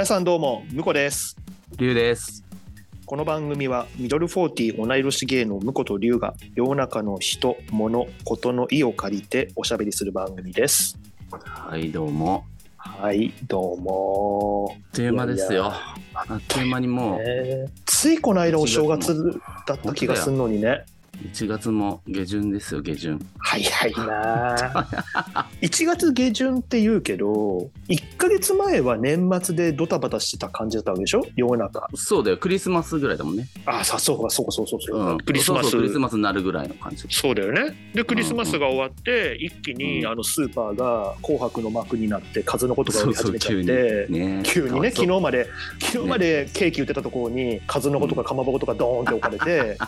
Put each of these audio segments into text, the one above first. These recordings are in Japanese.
皆さんどうも向こです龍です。この番組はミドルフォーティー同い年芸の向こと龍が世の中の人物ことの意を借りておしゃべりする番組ですはい、どうも。はいどうもあっという間ですよ。あっという間にもえーついこの間お正月だった気がするのにねう1月も下旬ですよ、下旬。早いなあ。1月下旬って言うけど1ヶ月前は年末でドタバタしてた感じだったわけでしょ？世の中。そうだよ、クリスマスぐらいだもんね。あさそうかそうかそうそうそう、うん。クリスマス。クリスマスになるぐらいの感じ。そうだよね。でクリスマスが終わって、一気に、うん。あのスーパーが「紅白」の幕になって数のことが売り始めちゃって。急に。ね。昨日まで昨日までケーキ売ってたところに数の子とかかまぼことかドーンって置かれて、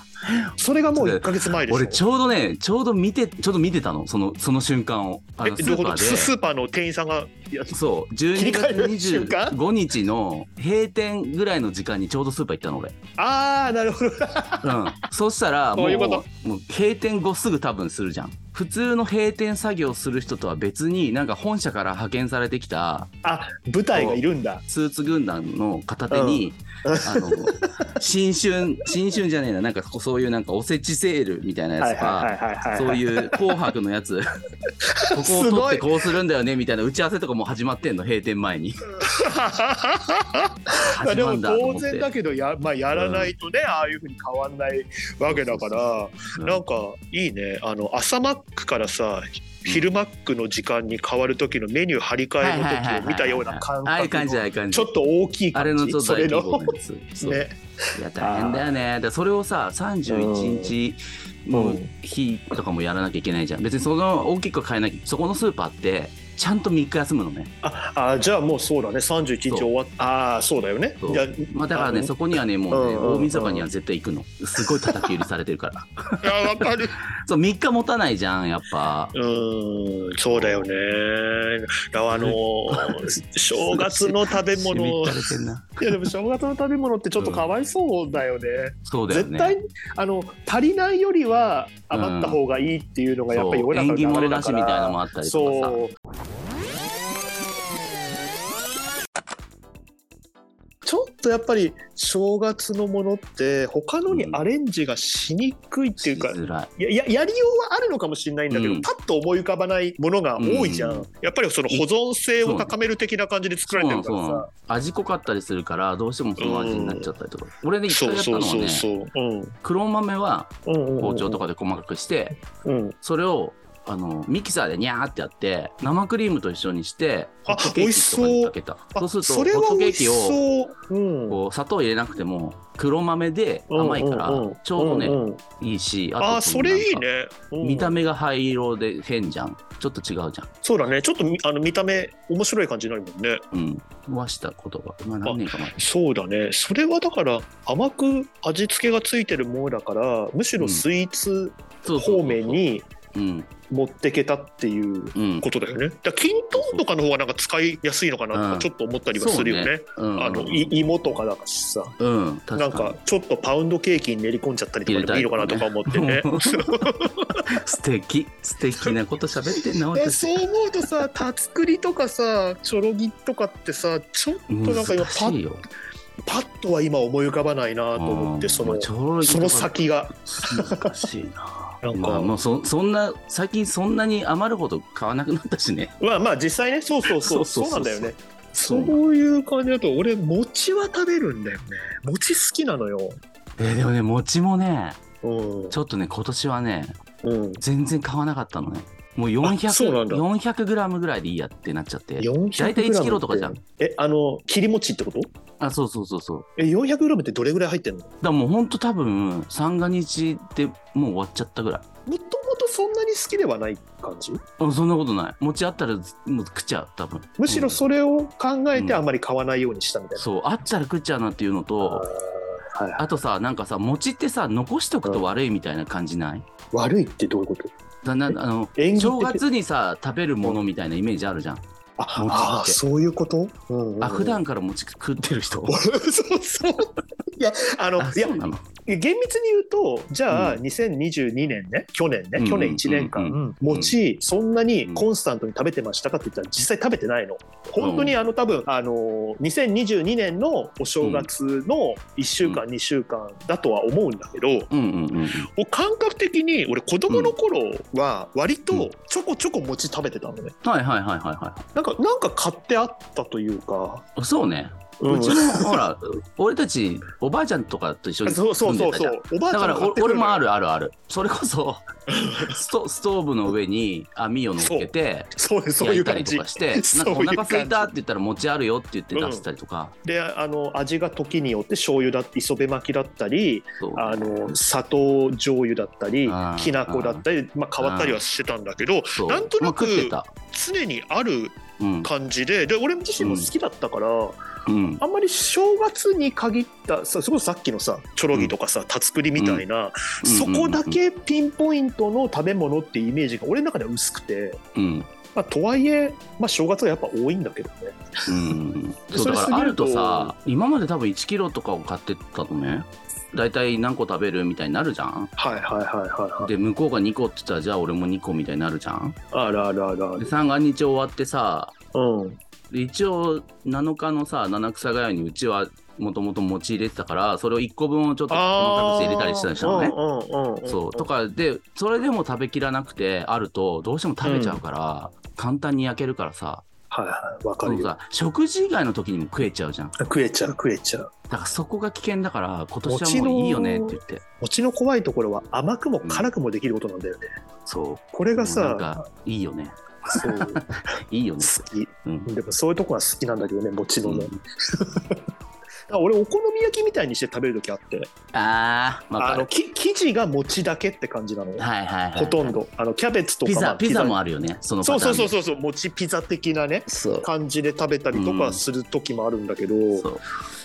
それがもう 1か月前で俺ちょうどね、ちょうど見て、ちょうど見てたの、そのその瞬間を。あえのスーパーで。ススーパーの店員さんがそう、切り12替える月瞬間25日の閉店ぐらいの時間にちょうどスーパー行ったの、俺。ああなるほど。うん、そしたら もうもう閉店後すぐ多分するじゃん普通の閉店作業する人とは別になんか本社から派遣されてきたあ舞台がいるんだ。スーツ軍団の片手に、あの新春 新春じゃねえななんかそういうなんかおせちセールみたいなやつかそういう紅白のやつ。ここを取ってこうするんだよねみたいな打ち合わせとかもう始まってんの閉店前に。始でも当然だけどや,、まあ、やらないとね、ああいうふうに変わんないわけだから、うんなんかいいね。あの朝マックからさ昼マックの時間に変わる時のメニュー張り替えの時を見たような感覚ちょっと大きい感じあれのちょっと大規それの模のやつそう。ね。いや大変だよね。でそれをさ31日のうん。日とかもやらなきゃいけないじゃん。別にその大きく変えなきゃそこのスーパーってちゃんと3日休むのね、ああじゃあもうそうだね。31日終わっああそうだよね。じゃあまあ、だからねそこにはねもうねうんうんうん。大晦日には絶対行くの。すごい叩き売りされてるから。いやわかる。そう3日持たないじゃんやっぱ。うーんそうだよね。だからあの正月の食べ物。いやでも正月の食べ物ってちょっとかわいそうだよね。そうだよね。絶対あの足りないよりは余った方がいいっていうのがやっぱり世の中の流れだから。なしみたいなのもあったりとかさちょっとやっぱり正月のものって他のにアレンジがしにくいっていうか、しづらい。いやややりようはあるのかもしれないんだけど、うん。パッと思い浮かばないものが多いじゃん、うん。やっぱりその保存性を高める的な感じで作られてるからさ。の味濃かったりするからどうしてもその味になっちゃったりとか、俺ね一回やったのはね黒豆はうんうんうん。包丁とかで細かくして、うん。それをあのミキサーでニャーってやって生クリームと一緒にしてあホットケーキとかにかけた。あそうするとホットケーキをそう、うん、こう砂糖入れなくても黒豆で甘いからうんうん。うんちょうどね、んん。いいしあとそれいいね、うん。見た目が灰色で変じゃん。ちょっと違うじゃん。そうだね。ちょっとみあの見た目面白い感じになるもんね。うん。はしたことがまあ何年か前。そうだね。それはだから甘く味付けがついてるものだからむしろスイーツそうそうそう方面にうん持ってけたっていううん。ことだよね。だからきんとかの方がなんか使いやすいのかなとうん。かちょっと思ったりはするよね,、あのい芋とかだしさ。うん。確なんかちょっとパウンドケーキに練り込んじゃったりとかでもいいのかなとか思ってね。素敵。素敵なこと喋ってんな え私。そう思うとさたつくりとかさちょろぎとかってさちょっとなんか今パッ難しいよ。パッとは今思い浮かばないなと思ってそのそその先が。難しいななんかまあもうそそんな最近そんなに余るほど買わなくなったしね。まあまあ実際ねそうそうそうそそうなんだよね。そういう感じだと俺餅は食べるんだよね。餅好きなのよ。えーでもね餅もねうん。ちょっとね今年はねうん。全然買わなかったのねもうあそうなんだ。400, 400グラムぐらいでいいやってなっちゃって。400大体1キロとかじゃん。えあの切り餅ってこと？あそうそうそうそう。え400グラムってどれぐらい入ってんの？だもうほんと多分三が日でもう終わっちゃったぐらい。もともとそんなに好きではない感じ？あそんなことない。餅あったらもう食っちゃう多分。むしろうんそれを考えてうん。あんまり買わないようにしたみたいな、そうあったら食っちゃうなっていうのとはいはい。あとさなんかさ餅ってさ残しとくと悪いみたいな感じない？悪いってどういうこと？だなあの正月にさ食べるものみたいなイメージあるじゃん、あ餅あーそういうこと、うんうんうん。あ普段から餅食ってる人？そうそう。いやあのあいや厳密に言うとじゃあうん。2022年ね？去年ね？うん去年1年うん間餅そんなにコンスタントに食べてましたかって言ったら実際食べてないの。本当にあの多分あの2022年のお正月の1週間2週間だとは思うんだけど感覚的に俺子供の頃は割とちょこちょこ餅食べてたのね。はいはいはいはいはなんかなんか買ってあったというか、いそうね。ううちもほら俺たちおばあちゃんとかと一緒にそうそうそうそう。おばあちゃんだから俺もあるあるある。それこそ ストストーブの上に網を乗っけて焼いたりとかして なんかお腹空いたって言ったら餅あるよって言って出したりとか、であの味が時によって醤油だ磯辺巻きだったりあの砂糖醤油だったりきな粉だったり、まあ、変わったりはしてたんだけどなんとなく常にあるうん感じで。で俺自身も好きだったから、うん。あんまり正月に限ったさそれこそさっきのさチョロギとかさたつくりみたいな、そこだけピンポイントの食べ物っていうイメージが俺の中では薄くて。うん。まあ、とはいえ、まあ、正月がやっぱ多いんだけどね。うん。そうだからあるとさ今まで多分1キロとかを買ってったのね大体何個食べるみたいになるじゃん？はいはいはいはいはい。で向こうが2個って言ったらじゃあ俺も2個みたいになるじゃん？あるあるあるあでる。三が日終わってさうん。で一応7日のさ七草がゆにうちはもともと餅入れてたからそれを1個分をちょっと細かくして入れたりしたりしたのね。うんうんうんうんそう。とかでそれでも食べきらなくてあるとどうしても食べちゃうから、簡単に焼けるからさはいはい。わかるよ。食事以外の時にも食えちゃうじゃん。だ食えちゃう食えちゃう。からそこが危険だから今年はもういいよねって言って。餅の怖いところは甘くも辛くもできることなんだよね、そう。これがさかいいよね。そう。いいよね、好き。うん。でもそういうとこは好きなんだけどね餅のね、うん俺お好み焼きみたいにして食べる時あって。あーわかる。あのき生地が餅だけって感じなのよ、はいはいはいほとんど。あのキャベツとかピまあザ。ピザもあるよねそのそうそうそううそうそう餅ピザ的なねそう。感じで食べたりとうんかする時もあるんだけど、そう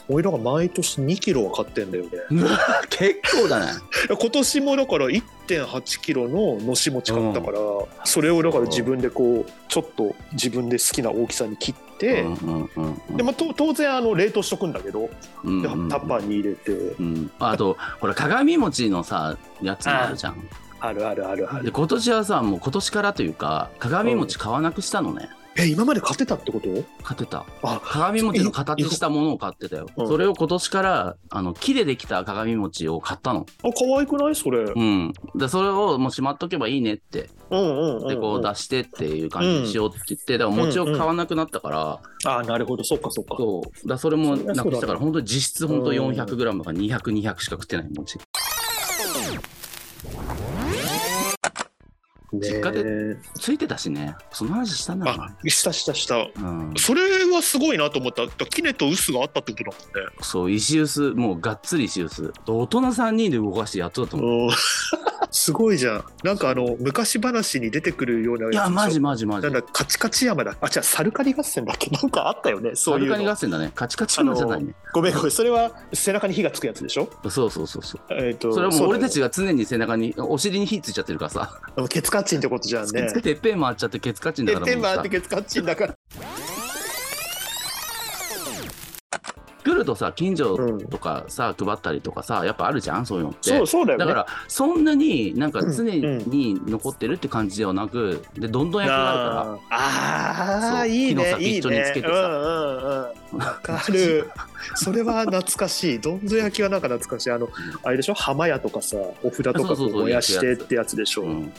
俺らが毎年2キロは買ってんだよね。結構だね。今年もだから1.8キロののし餅買ったから、それをだから自分でこうちょっと自分で好きな大きさに切って、でまあ、と当然あの冷凍しとくんだけど、でうんうんうん。タッパーに入れて、うん、あとこれ鏡餅のさやつもあるじゃん。あるあるあるある。で今年はさもう今年からというか鏡餅買わなくしたのねえ今まで買ってたってこと？買ってた。あ鏡餅の形したものを買ってたよ。う。んそれを今年からあの木でできた鏡餅を買ったの。あ可愛くない？それ、うん。うんでそれをもうしまっとけばいいねって。うんうんうんでこう出してっていう感じにしようって言ってだから餅を買わなくなったから。あなるほど。そっかそっか。そう。だからそれもなくしたから本当に実質本当うん。400g か200200しか食ってない餅実家でねついてたしね。その話したんだあしたしたした。うん。それはすごいなと思った。キネとウスがあったってことだもんね。そう石臼。もうがっつり石臼。大人3人で動かしてやっとだと思う。うん。すごいじゃん。なんかあの昔話に出てくるようなやついやマジマジマジ。なんだカチカチ山だ。あじゃあサルカリ合戦だっけ？なんかあったよね。そういうの。サルカニ合戦だね。カチカチのじゃないね。ごめんごめん。それは背中に火がつくやつでしょ？そうそうそうそう。えっ、とそれはもう俺たちちが常に背中にお尻に火ついちゃってるからさ。ケツカッチンってことじゃんね。てっぺん回っちゃってケツカチンだてからもうさっぺん回ってケツカッチンだから。来るとさ近所とかさ配ったりとかさやっぱあるじゃんそういうのって。そうそうだよね。だからそんなになんか常うんに残ってるって感じではなくでどんどん焼きがあるかあー。あそうーいい木の先ねいいっちょにつけてさ。ねうんうんうん。わかる。それは懐かしい。どんど焼きはなんか懐かしい。あのあれでしょ？浜屋とかさお札とか燃やしてってやつでしょ。ら、うん、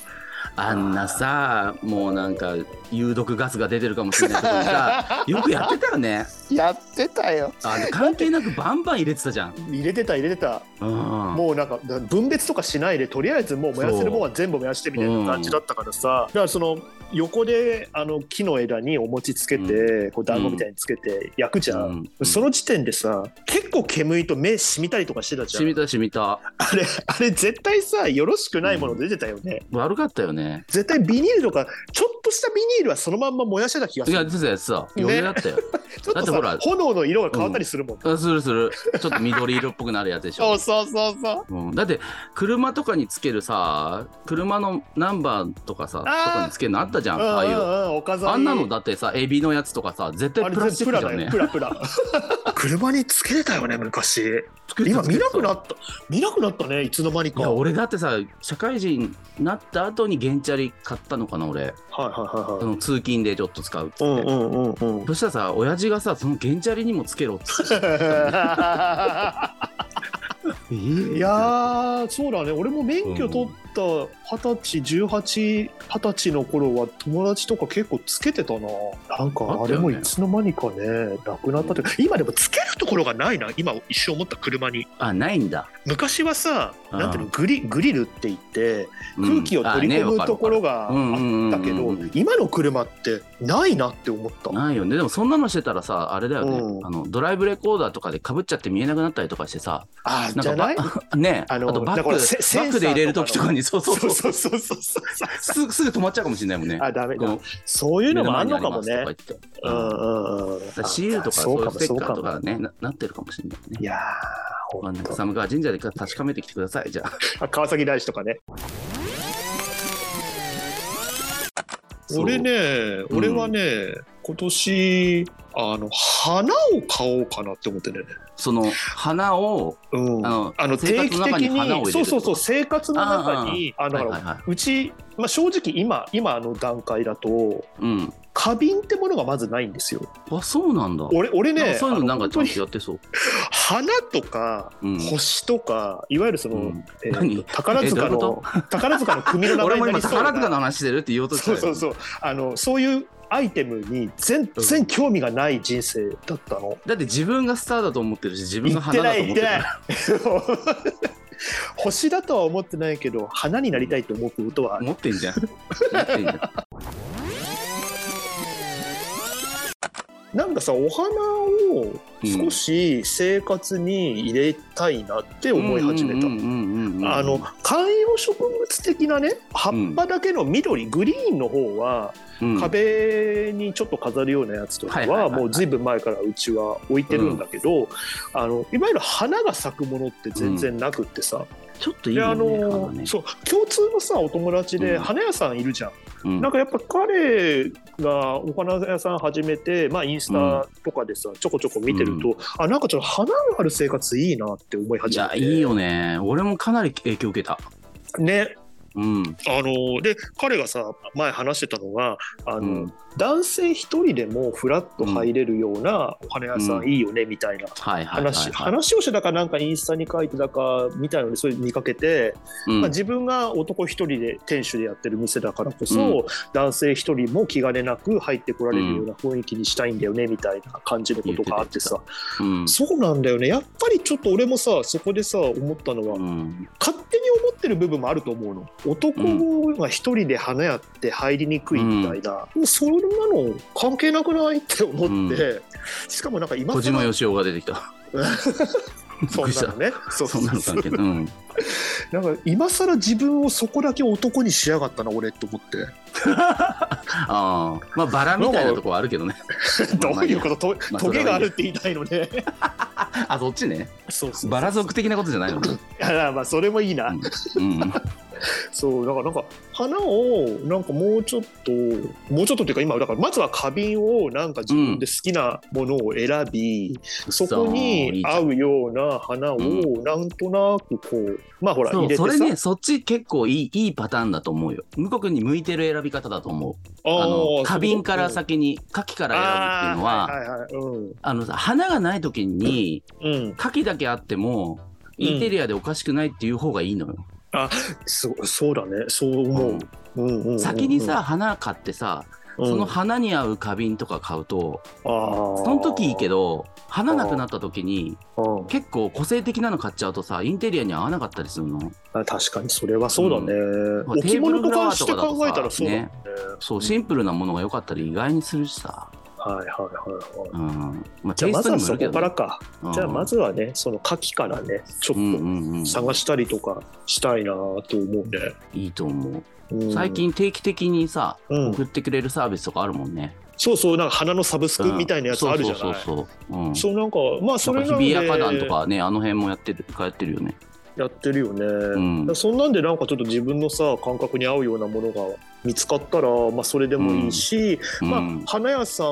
あんなさもうなんか有毒ガスが出てるかもしれないところにさ よくやってたよね。やってたよ。あで関係なくバンバン入れてたじゃん、入れてた入れてた。うん、もうなんかだ分別とかしないでとりあえずもう燃やせるもんは全部燃やしてみたいな感じだったからさ、だからその横であの木の枝にお餅つけて、こう団子みたいにつけて焼くじゃん、うん。うん。その時点でさ結構煙と目染みたりとかしてたじゃん。染みた染みた。あれあれ絶対さよろしくないもの出てたよね、悪かったよね。絶対ビニールとかちょっとしたビニールはそのまんま燃やしてた気がする。いや、やつやつさ、余裕だったよ。ちょっとだってほらさ炎の色が変わったりするもん、あするする。ちょっと緑色っぽくなるやつでしょ。そう。そうそうそう。うん、だって車とかにつけるさ車のナンバーとかさとあー。かにつけるのあったじゃんうんああいう。うんうんお飾りあんなのだってさエビのやつとかさ絶対プラスチ全部プラックだよね。だ よプラプラ車につけてたよね昔。今見なくなつった。見なくなったねいつの間にいや俺だってさ社会人になった後に原チャリ買ったのかな俺。はいその通勤でちょっと使うっつって、うんうんうんうん。そしたらさ親父がさその原チャリにもつけろっつって。え ーいやーそうだね。俺も免許取った二十歳18二十歳の頃は友達とか結構つけてたな。なんかあれもいつの間にかねなくなったって今でもつけるところがないな。今一瞬思った車に。あないんだ。昔はさうん。なんていうのグリグリルって言ってうん。空気を取り込むところがあったけど今の車ってないなって思った。ないよね。でもそんなのしてたらさあれだよね、うん。あのドライブレコーダーとかでかぶっちゃって見えなくなったりとかしてさあなんかじゃない？ば ねああのとバックバックで入れる時とかにそうそうそう。そうそうそうそう。すぐすぐ止まっちゃうかもしれないもんね。あダメそういうのもあんのかもね。うん。うんうんシールとかそそうういうステッカーとそうかねななってるかもしれないね。いやほんと。寒川神社で確かめてきてください。じゃあ。あ川崎大師とかね。そう。俺ねうん。俺はね今年あの花を買おうかなって思ってねその花をうんあのあの生定期的活の中にそうそうそう生活の中にあの、はいはいはうち、まあ、正直今今の段階だとい。うん。花瓶ってものがまずないんですよあそうなんだ。俺俺ねそういうのなんかちゃんとやってそう。花とかうん星とか、いわゆるその、うんえー宝塚の宝塚の組の名前になりそうな宝塚の話してるって言おうとしたよそうそうそうあのそういうアイテムに全然興味がない人生だったの。だって自分がスターだと思ってるし自分が花だと思っってるい。星だとは思ってないけど花になりたいと思うことは持ってんじゃん。持ってんじゃん。なんかさお花を少し生活に入れたいなって思い始めた。あの観葉植物的なね葉っぱだけの緑、グリーンの方はうん。壁にちょっと飾るようなやつとかはもうずいぶん前からうちは置いてるんだけど、あのいわゆる花が咲くものって全然なくってさ、ちょっといいであよね。の花ね。そう共通のさお友達でうん。花屋さんいるじゃん、うん。なんかやっぱ彼がお花屋さん始めて、まあ、インスタとかでさちょこちょこ見てると、あなんかちょっと花がある生活いいなって思いい始めて。やいいよね。俺もかなり影響受けた。ねうん。あので彼がさ前話してたのがあの、うん。男性一人でもフラッと入れるようなお花屋さうんんいいよねみたいな話,、はい。話をしてたかなんかインスタに書いてたかみたいのでそれ見かけて、うん。まあ、自分が男一人で店主でやってる店だからこそ、うん。男性一人も気兼ねなく入ってこられるような雰囲気にしたいんだよねみたいな感じのことがあってさ、うん。そうなんだよね。やっぱりちょっと俺もさそこでさ思ったのは、うん。勝手に思ってる部分もあると思うの男が一人で花屋って入りにくいみたいな、もうそんなの関係なくないって思って、しかもなんか今小島更よしおが出てきた。そんなのね そうそんなの関係ない。うん。なんか今更自分をそこだけ男にしやがったな俺って思って ああ。まあバラみたいなとこはあるけどね。どういうこと？とまあトゲがあるって言いたいのねあ、そっちね。そうそうバラ族的なことじゃないのね。いやまあそれもいいな、うん。そうだからなんか花をなんかもうちょっともうちょっとっていうか今だからまずは花瓶をなんか自分で好きなものを選び、そこに合うような花をうなんとなくこうまあほらそそれね、そっち結構いいいいパターンだと思うよ。向こうに向いてる選び方だと思う。あのー花瓶から先に牡蠣から選ぶっていうのは、あーはいはいはいあのさ花がない時に牡蠣だけあってもインテリアでおかしくないっていう方がいいのよ。そうそうだね。そう思う、うん。うんうんうん先にさ花買ってさ、うんその花に合う花瓶とか買うと、その時いいけど花なくなった時にうん結構個性的なの買っちゃうとさインテリアに合わなかったりするの？あ確かにそれはそうだね、うん置物とかして考えたらそうだもんねそうシンプルなものが良かったり意外にするしさ。はいはいはいはい。うん。まあ、じゃあまずはそこからねか。うんじゃあまずはね、その牡蠣からね、ちょうんっうんうんと。探したりとかしたいなと思うんで。いいと思う。うん最、近定期的にさ、うん送ってくれるサービスとかあるもんね。そうそう、なんか花のサブスクみたいなやつあるじゃない？そうそうそうそう。うん。そうなんか、まあそれなんでか日比谷花壇とかね、あの辺もやってる、やってるよね。やってるよね。ん。そんなんでなんかちょっと自分のさ感覚に合うようなものが見つかったら、まあ、それでもいいし、まあうん、花屋さん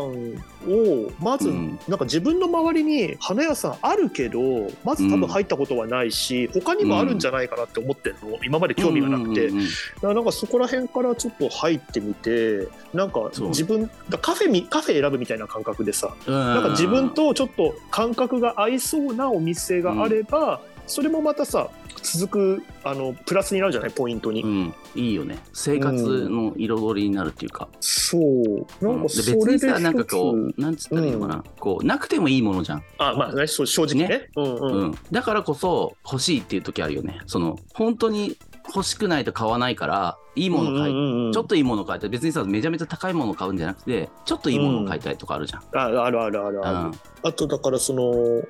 をまず、うん。なんか自分の周りに花屋さんあるけどまず多分入ったことはないし、他にもあるんじゃないかなって思ってるの。今まで興味がなくて、うんうんうんだからなんかそこら辺からちょっと入ってみてなんか自分だカフェみカフェ選ぶみたいな感覚でさうん。なんか自分とちょっと感覚が合いそうなお店があれば、それもまたさ続くあのプラスになるじゃない？ポイントに、うん、いいよね。生活の彩りになるっていうか。そう。なんかうん。で別それでにさ、なんかこう、なんつったらいいのかな、こう、なくてもいいものじゃん。あまあねそう正直ね。うんうん、うん。だからこそ、欲しいっていう時あるよね。その、本当に欲しくないと買わないから、いいもの買い、うんうんうんちょっといいもの買いたい。別にさ、めちゃめちゃ高いもの買うんじゃなくて、ちょっといいものを買いたいとかあるじゃん。ああるあるあるある、うん。あとだからその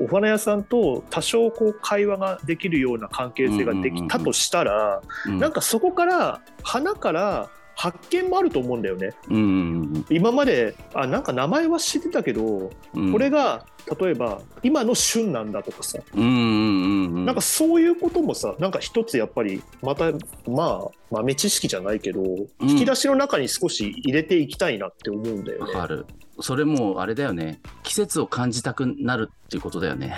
お花屋さんと多少こう会話ができるような関係性ができたとしたら、うん。なんかそこから花から発見もあると思うんだよねうんうん今まであなんか名前は知ってたけど、うん。これが例えば今の旬なんだとかさ、うんうんうんうん。なんかそういうこともさなんか一つやっぱりまたまあ豆知識じゃないけど、引き出しの中に少し入れていきたいなって思うんだよね。それもうあれだよね。季節を感じたくなるっていうことだよね。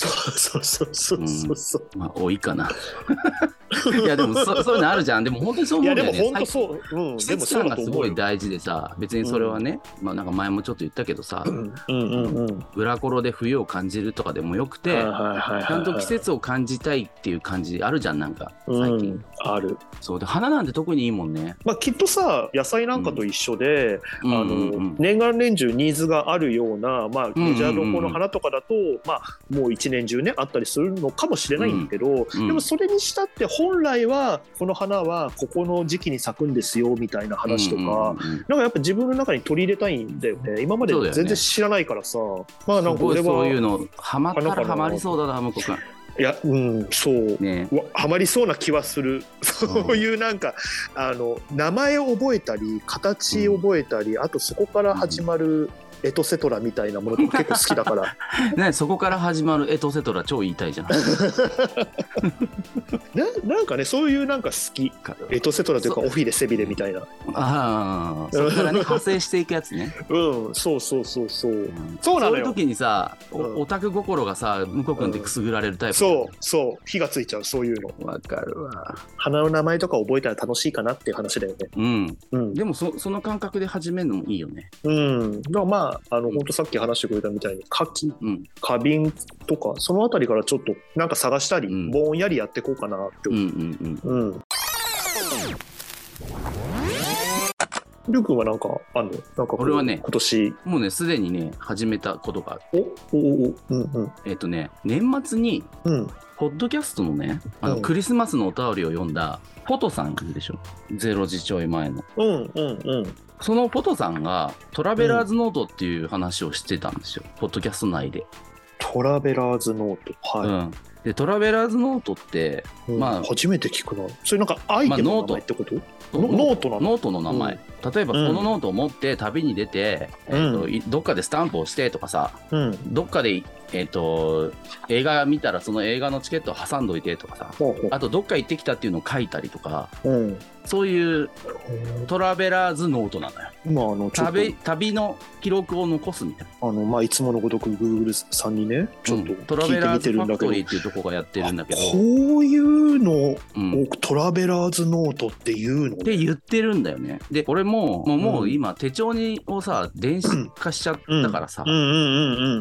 そうそうそうそうそうそう。まあ、多いかな。いや、でもそ、そういうのあるじゃん。でも、本当にそう思うんだよね。でも本当そう、うん、季節感がす。ごい大事でさ、別にそれはね、まあなんか前もちょっと言ったけどさう、んうんうんうん。裏頃で冬を感じるとかでもよくて、ちゃんと季節を感じたいっていう感じあるじゃん、なんか、最近。うん、ある。そうで、花なんて特にいいもんね。まあきっとさ野菜なんかと一緒で、うんあうんうのん年がら年中ニーズがあるようなまあうんうんうんメジャーどこの花とかだと、まあもう一年中ねあったりするのかもしれないんだけど、うんでもそれにしたって本来はこの花はここの時期に咲くんですよみたいな話とか。うんうんうんなんかやっぱ自分の中に取り入れたいんだよね。今まで全然知らないからさ。まあなんか俺は、そういうの、ハマったらハマりそうだな、向こうくん。いや、うん、そう。ねわハマりそうな気はする。そういうなんか、あの、名前を覚えたり、形を覚えたり、あとそこから始まるエトセトラみたいなものとか結構好きだから。ねそこから始まるエトセトラ超言いたいじゃん。ななんかね、そういうなんか好き。エトセトラというか、そオフィレ、セビレみたいな。ああ、そこからね、派生していくやつね。うん、そうそうそうそう。うんそうなのよいう時にさ、おうんオタク心がさ、向こう君ってくすぐられるタイプ。そう、そう、火がついちゃう、そういうの。う。わかるわ。花の名前とか覚えたら楽しいかなっていう話だよね。うん。うん。でもそ、その感覚で始めるのもいいよね。うん。だからまあ、あの、本当さっき話してくれたみたいに、牡蠣、うん。花瓶とか、そのあたりからちょっとなんか探したり、うんぼんやりやっていこうかなってうんう思んうん。う。うん。りゅうくんはなんかあんの？なんかはね今年、もうね、すでにね、始めたことがある。おおおおうんうんえっ、とね、年末に、うん。ポッドキャストのね、あの、うんクリスマスのお便りを読んだ、ポトさんいるでしょ。ゼロ時ちょい前の。うんうんうん。そのポトさんが、トラベラーズノートっていう話をしてたんですよ。ポッドキャスト内で。トラベラーズノート。はい。うん。で、トラベラーズノートって、うんまあ初めて聞くな。それなんかアイテムの名前ってこと、ノノートなのノートの名前。例えば、こうんのノートを持って旅に出て、えーとどっかでスタンプをしてとかさ、うん。どっかで、えー、と映画見たらその映画のチケットを挟んどいてとかさ、ほうあとどっか行ってきたっていうのを書いたりとか、うん。そういうトラベラーズノートなのよ。今あのちょっと旅旅の記録を残すみたいな。あのまあいつものごとく Google さんにねちょっとうんトラ聞いてみベラーズフてるんだけど、ァクトリーっていうところがやってるんだけど、こういうのをうん、っトラベラーズノートっていうの？て言ってるんだよね。で、俺も、もうもううん。今手帳にをさ、電子化しちゃったからさ、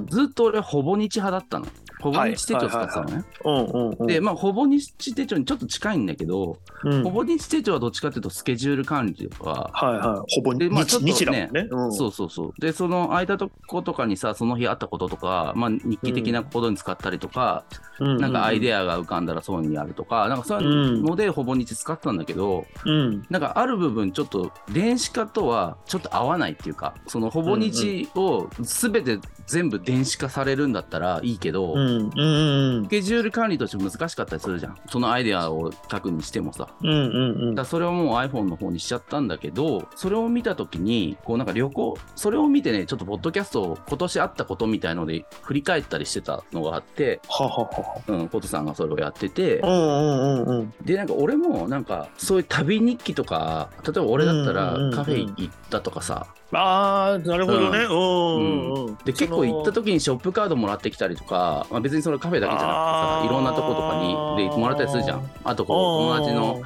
ずっと俺ほぼ日派だったの。ほぼ日手帳使ってたのね。うんうんうん。で、まあ、ほぼ日手帳にちょっと近いんだけど、うんほぼ日手帳はどっちかっていうとスケジュール管理とか、はいはい。ほぼでまあちょっとねね。うんそうそうそう。で、その空いたとことかにさ、その日あったこととか、まあ、日記的なことに使ったりとか、なんかアイデア。アが浮かんだらそういうのやるとか、なんかそういうのでほぼ日使ったんだけど、うん。なんかある部分ちょっと電子化とはちょっと合わないっていうか、そのほぼ日を全て全部電子化されるんだったらいいけど、うんうんスケジュール管理として難しかったりするじゃん。そのアイデアを書くにしてもさ。うんうんうんだそれをもう iPhone の方にしちゃったんだけど、それを見たときに、こうなんか旅行、それを見てね、ちょっとポッドキャストを今年あったことみたいので振り返ったりしてたのがあって、はははうん、コトさんがそれをやってて、は。うんうんうんうん。で、なんか俺もなんかそういう旅日記とか、例えば俺だったらカフェ行ったとかさ、ああ、なるほどね。うん。うんうん。で結構行った時にショップカードもらってきたりとか、まあ、別にそれカフェだけじゃなくてさいろんなとことかにでもらったりするじゃん。あとこう友達の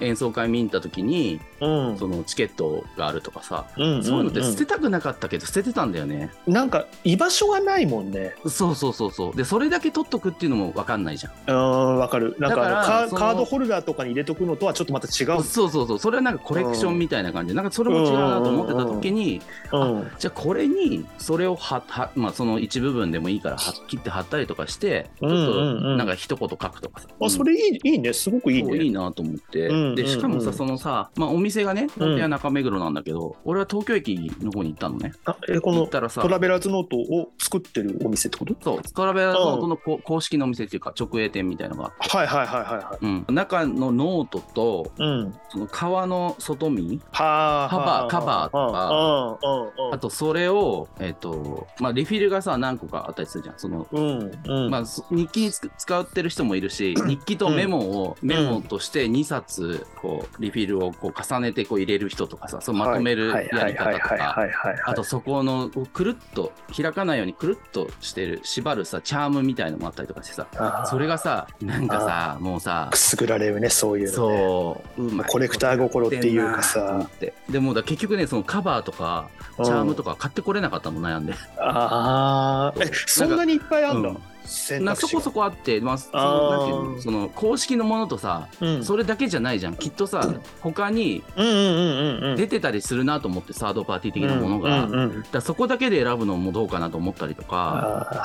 演奏会見に行った時にうん、そのチケットがあるとかさ、うんんそういうのって捨てたくなかったけど捨ててたんだよね。なんか居場所がないもんね。そうそうそうそう。で、それだけ取っとくっていうのも分かんないじゃん。うん、わかる。なんかカカードホルダーとかに入れとくのとはちょっとまた違う。そうそうそう。それはなんかコレクションみたいな感じで、なんかそれも違うなと思ってた時に、うん。じゃあこれにそれをはは、まあその一部分でもいいからは切って貼ったりとかして、ちょっうんうんうんとなんか一言書くとかさ。あ、それいい、いいね。すごくいいね。いいなと思って、うんでしかもさ、そのさ、まあ、お店がね、本当は中目黒なんだけど、俺は東京駅の方に行ったのね。あえこの行ったらさト、ラベラーズノートを作ってるお店ってこと？そう、トラベラーノートのこ公式のお店っていうか、直営店みたいなのがあって、はいはいはいはいはい。うん、中のノートと、うん。その革の外見、はあ。カバーカバーとかあとそれを、えっ、と、まあ、リフィルがさ、何個かあったりするじゃん。その、うん。うん。うん。まあ、そ日記に使ってる人もいるし、日記とメモを、メモとして2冊、こう、リフィルをこう重ねてこう入れる人とかさ、そうまとめるやり方とか。あとそこのくるっと開かないようにくるっとしてる縛るさチャームみたいのもあったりとかしてさそれがさなんかさもうさくすぐられるね、そういうのね。そううまい。コレクター心っていうかさ。でもうだ結局ねそのカバーとかうん。チャームとか買ってこれなかったの悩んで、ああ、え、そんなにいっぱいあんだうん。選択肢がなそこそこあって、まあ、そのなんていうのその公式のものとさうんそれだけじゃないじゃんきっとさ他にうんうんうんうんうん。出てたりするなと思ってサードパーティー的なものが、うんうんうんだそこだけで選ぶのもどうかなと思ったりとか、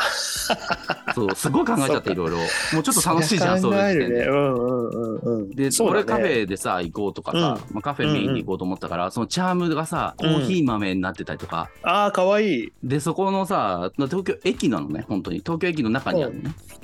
あ そう、すごい考えちゃって、いろいろ。もうちょっと楽しいじゃん、そういう時点で。ね。うんうんうんうん。で、そうだね俺カフェでさ、行こうとかさ、まあ、カフェメインで行こうと思ったから、そのチャームがさ、コーヒー豆になってたりとか、ああ、かわいい。で、そこのさ、東京駅なのね、本当に。東京駅の中にある。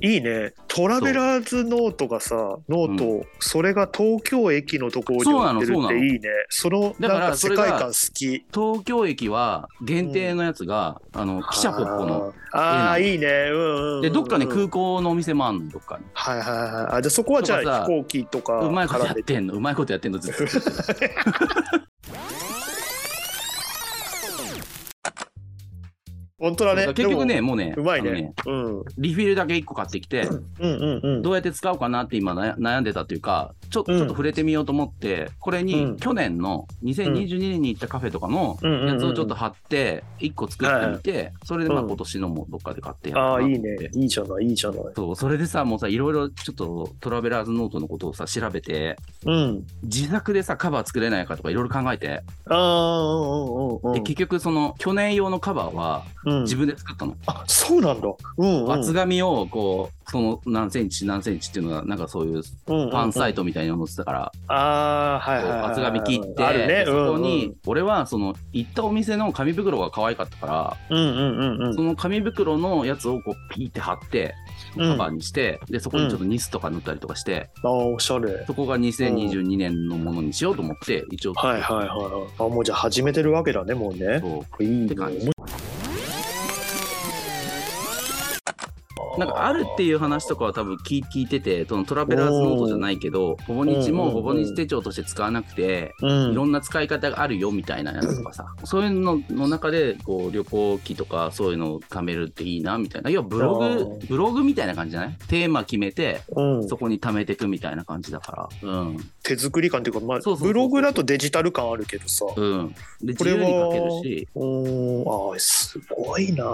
いいね。トラベラーズノートがさ、ノート、それが東京駅のところにそうな売ってるっていいね。その、だか世界観好き。東京駅は限定のやつが、あの、汽車ポッポの。あーあー、いいね。うんうんうん。で、どっかね、空港のお店もあんの、どっかに。はいはいはい。あ、じゃあそこはじゃあ飛行機とかうまいことやってんの、うまいことやってんの、ずっと。本当だね。結局ね、でももうね、うまいあのね。うん。リフィルだけ1個買ってきて、うんうんうん。どうやって使おうかなって今悩悩んでたというか、ちょちうんょっと触れてみようと思って、これうにん去年の2022年に行ったカフェとかのやつをちょっと貼って、1個作ってみて、それでまあうん今年のもどっかで買ってやろうああ、いいね。いいじゃない、いいじゃない。そう、それでさ、もうさ、いろいろちょっとトラベラーズノートのことをさ、調べて、うん。自作でさ、カバー作れないかとかいろいろ考えて、ああ。結局その去年用のカバーはうん自分で作ったの。あ、そうなんだ。うん、うん。厚紙をこう、その何センチ何センチっていうのが、なんかそういううんうんうんファンサイトみたいなの載ってたから、ああ、はいはいはい。厚紙切って、あるね。でそこうんに、俺はその行ったお店の紙袋が可愛かったから、うんうんうんうんその紙袋のやつをこうピーって貼って、うん。カバーにして、で、そこにちょっとニスとか塗ったりとかして、ああ、おしゃれ。そこが2022年のものにしようと思って、一応、はいはいはいはい。あ、もうじゃあ始めてるわけだね、もうね。そういいねって感じなんかあるっていう話とかは多分聞聞いてて、そのトラベラーズノートじゃないけど、ほぼ日うんうんうんもほぼ日手帳として使わなくて、うん。いろんな使い方があるよみたいなやつとかさ、そういうのの中でこう旅行記とかそういうのを貯めるっていいなみたいな。要はブロあグー、ブログみたいな感じじゃない？テーマ決めて、うんそこに貯めていくみたいな感じだから。うん。手作り感っていうか、まあ、そうそうそうそうブログだとデジタル感あるけどさ。うん。で、これに書けるし、おーあーすごいな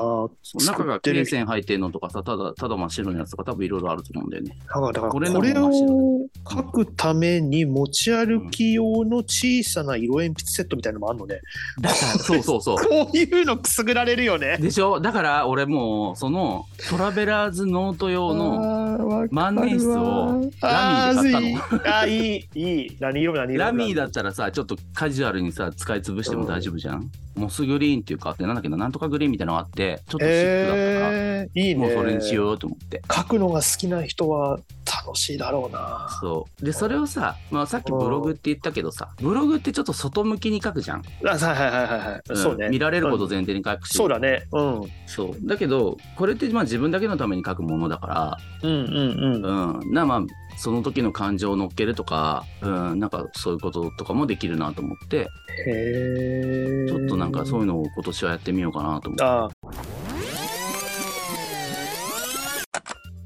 中が罫線入ってんのとかさ、ただか、ただ真っ白のやつとか多分いろいろあると思うんだよね。だからだからこれのこれを書くために持ち歩き用の小さな色鉛筆セットみたいなのもあるのね。だから、そうそうそう。こういうのくすぐられるよね。でしょ？だから俺もうそのトラベラーズノート用の万年筆をラミーで買ったの。あーいい、いい。何色何色ラミーだったらさちょっとカジュアルにさ使い潰しても大丈夫じゃん、モスグリーンっていうかってなんだっけななんとかグリーンみたいなのがあってちょっとシックだったから、えー、いいね。もうそれにしようと思って書くのが好きな人は楽しいだろうな。そうでそれをさ、まあ、さっきブログって言ったけどさブログってちょっと外向きに書くじゃん、あはいはいはいはいはい。んそうね。見られること前提に書くし、そうだね。うん。そうだけどこれってまあ自分だけのために書くものだからうんうんうん。うん、なまあその時の感情を乗っけるとか、うん、なんかそういうこととかもできるなと思ってへえ。ちょっとなんかそういうのを今年はやってみようかなと思って。あ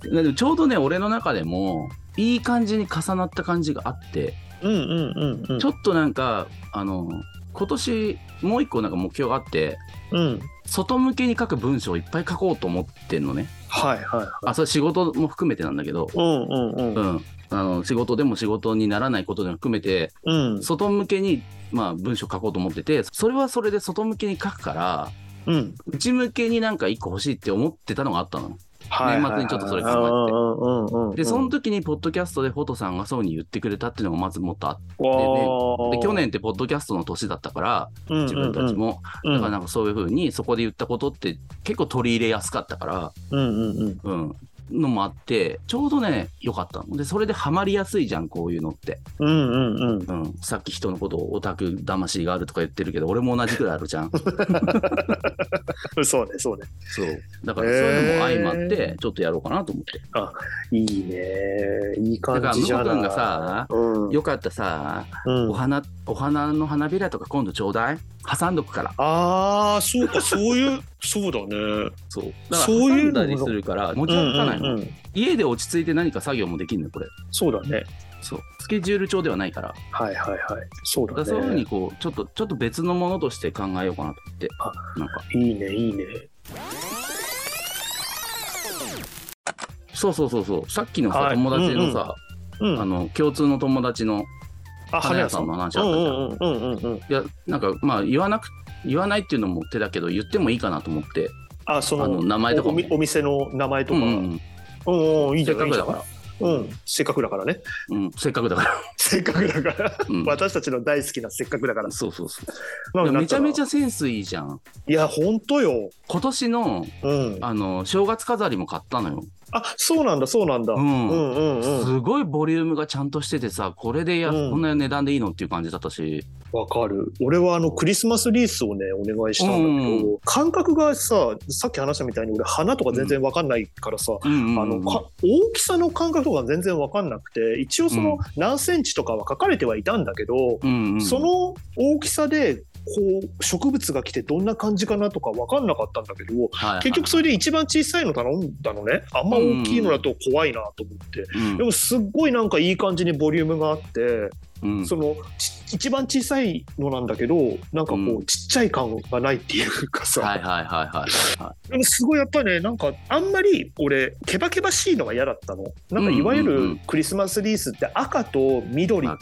でもちょうどね俺の中でもいい感じに重なった感じがあってうんうんうんうん。ちょっとなんかあの今年もう一個なんか目標があってうん。外向けに書く文章をいっぱい書こうと思ってんのねはいはい。あそれ仕事も含めてなんだけど、うんうんうんう。ん、あの仕事でも仕事にならないことでも含めてうん。外向けに、まあ、文章書こうと思っててそれはそれで外向けに書くからうん。内向けになんか一個欲しいって思ってたのがあったの。はい。年末にちょっとそれ考えて。でその時にポッドキャストでフォトさんがそうに言ってくれたっていうのがまずもっとあって。わー。で去年ってポッドキャストの年だったから自分たちも、だからなんかそういうふうにそこで言ったことって結構取り入れやすかったから、うんうんうん。うん、のもあってちょうどね良かったのでそれでハマりやすいじゃんこういうのって、うんうんうん。うん、さっき人のことをオタク魂があるとか言ってるけど俺も同じくらいあるじゃん そうね、そうね。そうだからそういうのも相まってちょっとやろうかなと思っていいね。いいだから感じじゃない。向こう君がさうん、よかったさうんお花お花の花びらとか今度ちょうだい挟んどくからああ、そうか、そういう、そうだね。そうだからそうい挟んだりするから持ち歩かないの、うんうんうん家で落ち着いて何か作業もできるのよこれそうだね。そうスケジュール帳ではないからはいはいはい。そうだね。だからそういうふうにこうちょっとちょっと別のものとして考えようかなと思ってあなんかいいね、いいね。そうそうそうそうさっきのさ、はい友達のさ、うん。あの共通の友達のあ花屋さんの話あったじゃん。いやなんかまあ言わなく言わないっていうのも手だけど言ってもいいかなと思ってあ、そのあの名前とかもお店の名前とか。うんうんういいじゃないいいじゃないせっかくだからうん、せっかくだからね。うん、せっかくだから、せっかくだから。うん、私たちの大好きなせっかくだから。そうそうそうまあめちゃめちゃ。ゃセンスいいじゃんいや、ほんとよ。今年のうん。あの正月飾りも買ったのよ、あ、そうなんだ、そうなんだ。ううんんうんうん。すごいボリュームがちゃんとしててさこれでや、うん。こんな値段でいいのっていう感じだったし。わかる。俺はあのクリスマスリースをね、お願いしたんだけど、うん。感覚がさ、さっき話したみたいに俺花とか全然わかんないからさ、うんうんうんあのか大きさの感覚とか全然わかんなくて一応その何センチとかは書かれてはいたんだけど、うんうん、その大きさでこう植物が来てどんな感じかなとかわかんなかったんだけどはいはい。結局それで一番小さいの頼んだのねあんま大きいのだと怖いなと思って、うん。でもすっごいなんかいい感じにボリュームがあって、うん。そのち一番小さいのなんだけどなんかこう、うん。ちっちゃい感がないっていうかさ、はいはいはいはいはでもすごいやっぱねなんかあんまり俺ケバケバしいのが嫌だったの。なんかいわゆるクリスマスリースって赤とい緑が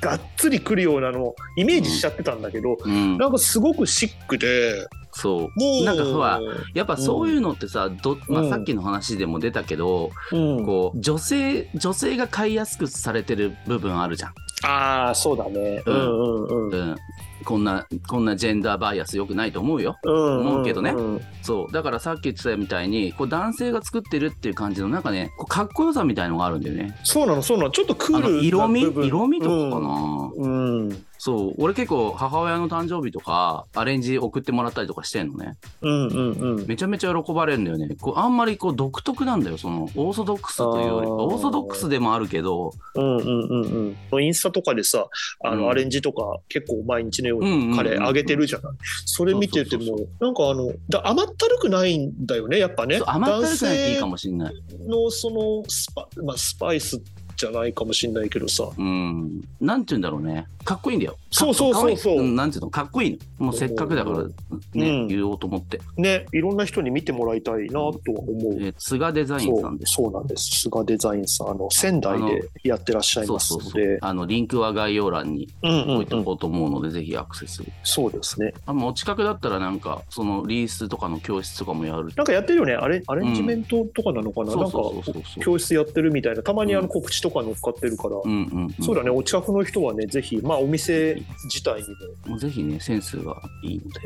がっつりくるようなのをイメージしちゃってたんだけど、うん、なんかすごくシックでそう。なんかほらやっぱそういうのってさ、どまあ、うん。さっきの話でも出たけど、うん、こう女性女性が買いやすくされてる部分あるじゃん、ああそうだね。うん。うんうんうん、こんなこんなジェンダーバイアスよくないと思うよ。うん思うけどね。うんそう。だからさっき言ってたみたいにこう男性が作ってるっていう感じのなんかねこうかっこよさみたいのがあるんだよね。そうなのそうなの。ちょっとクあール色味？色味とかかな、うん。うんそう俺結構母親の誕生日とかアレンジ送ってもらったりとかしてんのね。うんうんうん。めちゃめちゃ喜ばれるんだよね。こうあんまりこう独特なんだよそのオーソドックスというより。オーソドックスでもあるけど。うんうんうんうん。インスタとかでさあの、うん。アレンジとか結構毎日のようにカレーあげてるじゃない、それ見ててもなんかあのだ甘ったるくないんだよねやっぱね。甘ったるくないっていいかもしんない。のそのスパ,、まあ、スパイスっじゃないかもしんないけどさ。うん。なんて言うんだろうね。かっこいいんだよ。そうそうそうそうかっこいいんなんていうのかっこいいの。もうせっかくだからね、うん言おうと思って。ね、いろんな人に見てもらいたいなとは思う。えー、津賀デザインそうさんです。そうなんです。菅デザインさん、あの仙台でやってらっしゃいますそうそうそうので。。あの、リンクは概要欄にうんうんうん。置いておこうと思うので、ぜひアクセス。そうですね。あもうお近くだったらなんか、そのリースとかの教室とかもやる。なんかやってるよね。あれ、アレンジメントとかなのかな、そうそなんかうそうそう。教室やってるみたいな。たまにあうんの告知とか乗っかってるから。うんうん、うん。そうだね。お近くの人はね、ぜひ、まあお店自体にも。ぜひね、センスがいいので。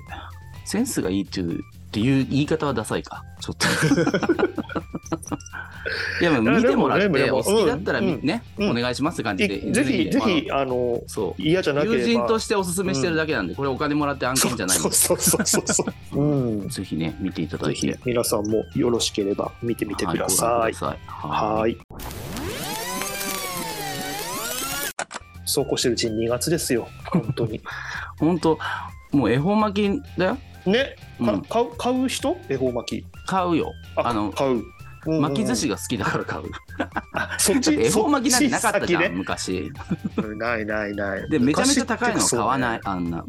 センスがいいっていう、っていう言い方はダサいか。ちょっと。いや、まあ見てもらって、お好きだったらね、うんお願いしますって感じで。いぜひ、ぜひ、あの、そう。嫌じゃなければ。友人としておすすめしてるだけなんで、これお金もらって案件じゃないそうそうそうそうそう。うん。ぜひね、見ていただぜいて。ひ皆さんもよろしければ見てみてください。はいそうこうしてるうちに2月ですよ。本当に。本当もう恵方巻きだよ。ね、かうん買う買う人？恵方巻き。買うよ。あの買う。巻き寿司が好きだから買う。あそっち？恵方巻きなんてなかったじゃん、そっち昔。ないないない。で、めちゃめちゃ高いの買わない。ねあんな。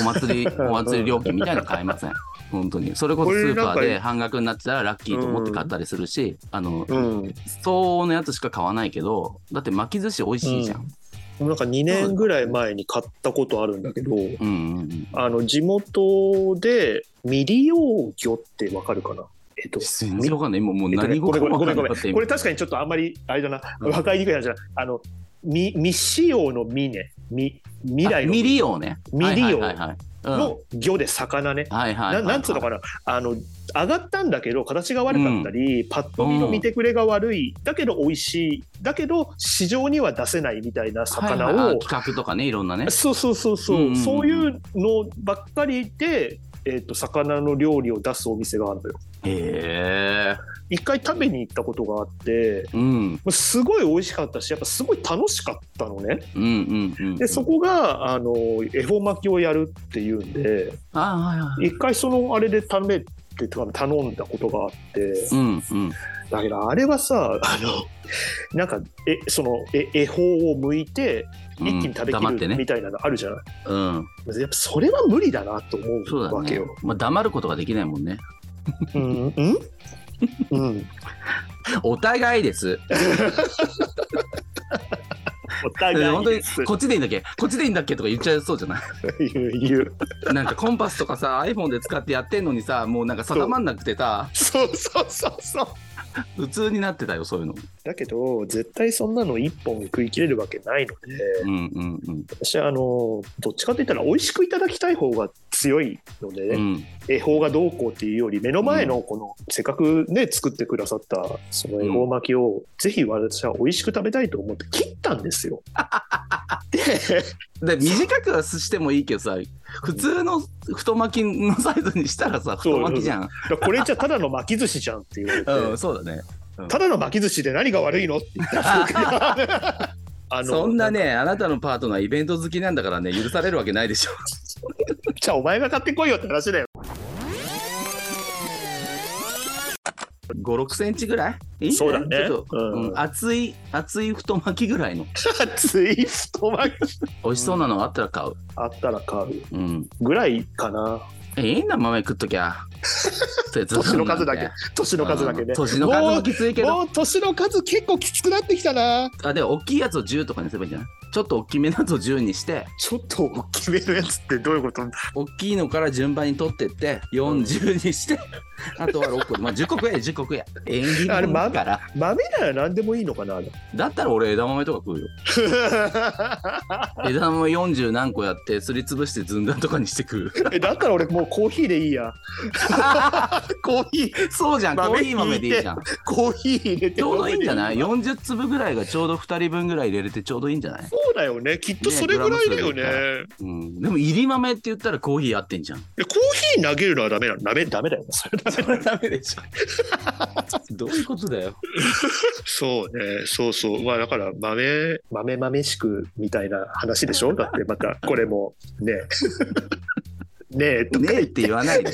お祭り、お祭り料金みたいなの買えません。本当に。それこそスーパーで半額になってたらラッキーと思って買ったりするし、あの、うん。相応のやつしか買わないけど、だって巻き寿司美味しいじゃん。なんか2年ぐらい前に買ったことあるんだけど、うんうんうん。あの地元で未利用魚ってわかるかな？えっと、全然わかんない。もうもう何語かもわごめんごめんごめんごめん。かんなかった今これ確かにちょっとあんまりあれだな、うん分かりにくい話じゃない。あの未未使用の未ね、未未来のあ未利用ね。未利用はいはいはいはい。うんの魚で魚ね。はいは。ななんつうのかなあの上がったんだけど形が悪かったり、パッと見の見てくれが悪い、だけど美味しいだけど市場には出せないみたいな魚を、はいはいあ企画とかね、いろんなね。そうそうそうそう、うんうんうんそういうのばっかりで、えー、と魚の料理を出すお店があるのよ。へえ。一回食べに行ったことがあってうん。すごい美味しかったしやっぱすごい楽しかったのね。うんうんうん。でそこがあの恵方巻きをやるっていうんであはいはい。一回そのあれで食べて頼んだことがあってうんうん。だけどあれはさあのなんかえそのえ恵方を剥いて一気に食べき黙ってね。るみたいなのあるじゃない、うん。やっぱそれは無理だなと思そうわけよ。。まあ黙ることができないもんね。うん？うん。うん、お互いです。お互本当にこっちでいいんだっけ？こっちでいいんだっけとか言っちゃいそうじゃない？言う言う。なんかコンパスとかさ iPhone で使ってやってんのにさもうなんか定まんなくてさ。そうそうそうそう。普通になってたよそういうのだけど絶対そんなの一本食い切れるわけないのでうんうんうん。私はあのどっちかって言ったら美味しくいただきたい方が強いので、ねうん。恵方がどうこうっていうより目の前のこの、せっかくね作ってくださったその恵方巻きを、ぜひ私は美味しく食べたいと思って切ったんですよ。でで短くはしてもいいけどさ普通の太巻きのサイズにしたらさ太巻きじゃん。これじゃただの巻き寿司じゃんって言われて、うんそうだねただの巻き寿司で何が悪いの？って言ったら あのそんなねあなたのパートナーイベント好きなんだからね許されるわけないでしょ。じゃあお前が買ってこいよって話だよ。5 6センチぐらい？いいそうだね。うん。うん。厚い厚い太巻きぐらいの。ツイスト巻き。美味しそうなのがあったら買う。あったら買う。うん。ぐらいかな。えいいんだ豆食っときゃ年の数だけ。年の数だけね。うん。年の数もきついけど。もう年の数結構きつくなってきたな。あでも大きいやつを10とかにすればいいんじゃない？ちょっと大きめのやつを10にして。ちょっと大きめのやつってどういうこと？大きいのから順番に取ってって40にして、あとは6個。まあ10個食え10個食え縁起あれ物だから。豆なら何でもいいのかなだったら俺枝豆とか食うよ。枝豆40何個やってすりつぶしてずんだんとかにして食う。えだったら俺もうコーヒーでいいや。コーヒー、そうじゃんコ豆ーヒー豆でいいじゃんコーヒー入れて。ちょうどいいんじゃない ?40 粒ぐらいがちょうど2人分ぐらい入れれてちょうどいいんじゃない、そうだよね。きっとそれぐらいだよね。ねうん、でも入り豆って言ったらコーヒー合ってんじゃんえコーヒー投げるのはダメなのダメダメだよね。それダメそれダメでしょどういうことだよそうね。そうそう。まあだから豆、豆豆しくみたいな話でしょ？だってまたこれもね。ねえねえって言わないで。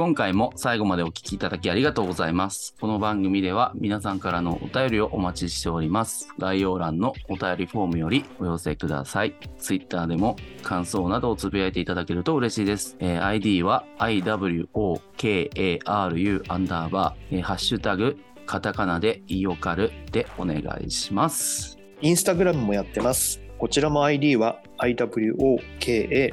今回も最後までお聞きいただきありがとうございます。この番組では皆さんからのお便りをお待ちしております。概要欄のお便りフォームよりお寄せください。Twitter でも感想などをつぶやいていただけると嬉しいです。えー ID は IWOKARU アンダーバー、えーハッシュタグカタカナでイオカルでお願いします。インスタグラムもやってます。こちらも ID は IWOKARU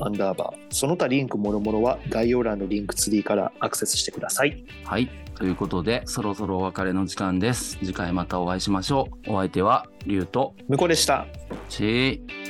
アンダーバー。その他リンクもろもろは概要欄のリンクツリーからアクセスしてください。はい。ということで、そろそろお別れの時間です。次回またお会いしましょう。お相手は、リュウと向こうでした。チー。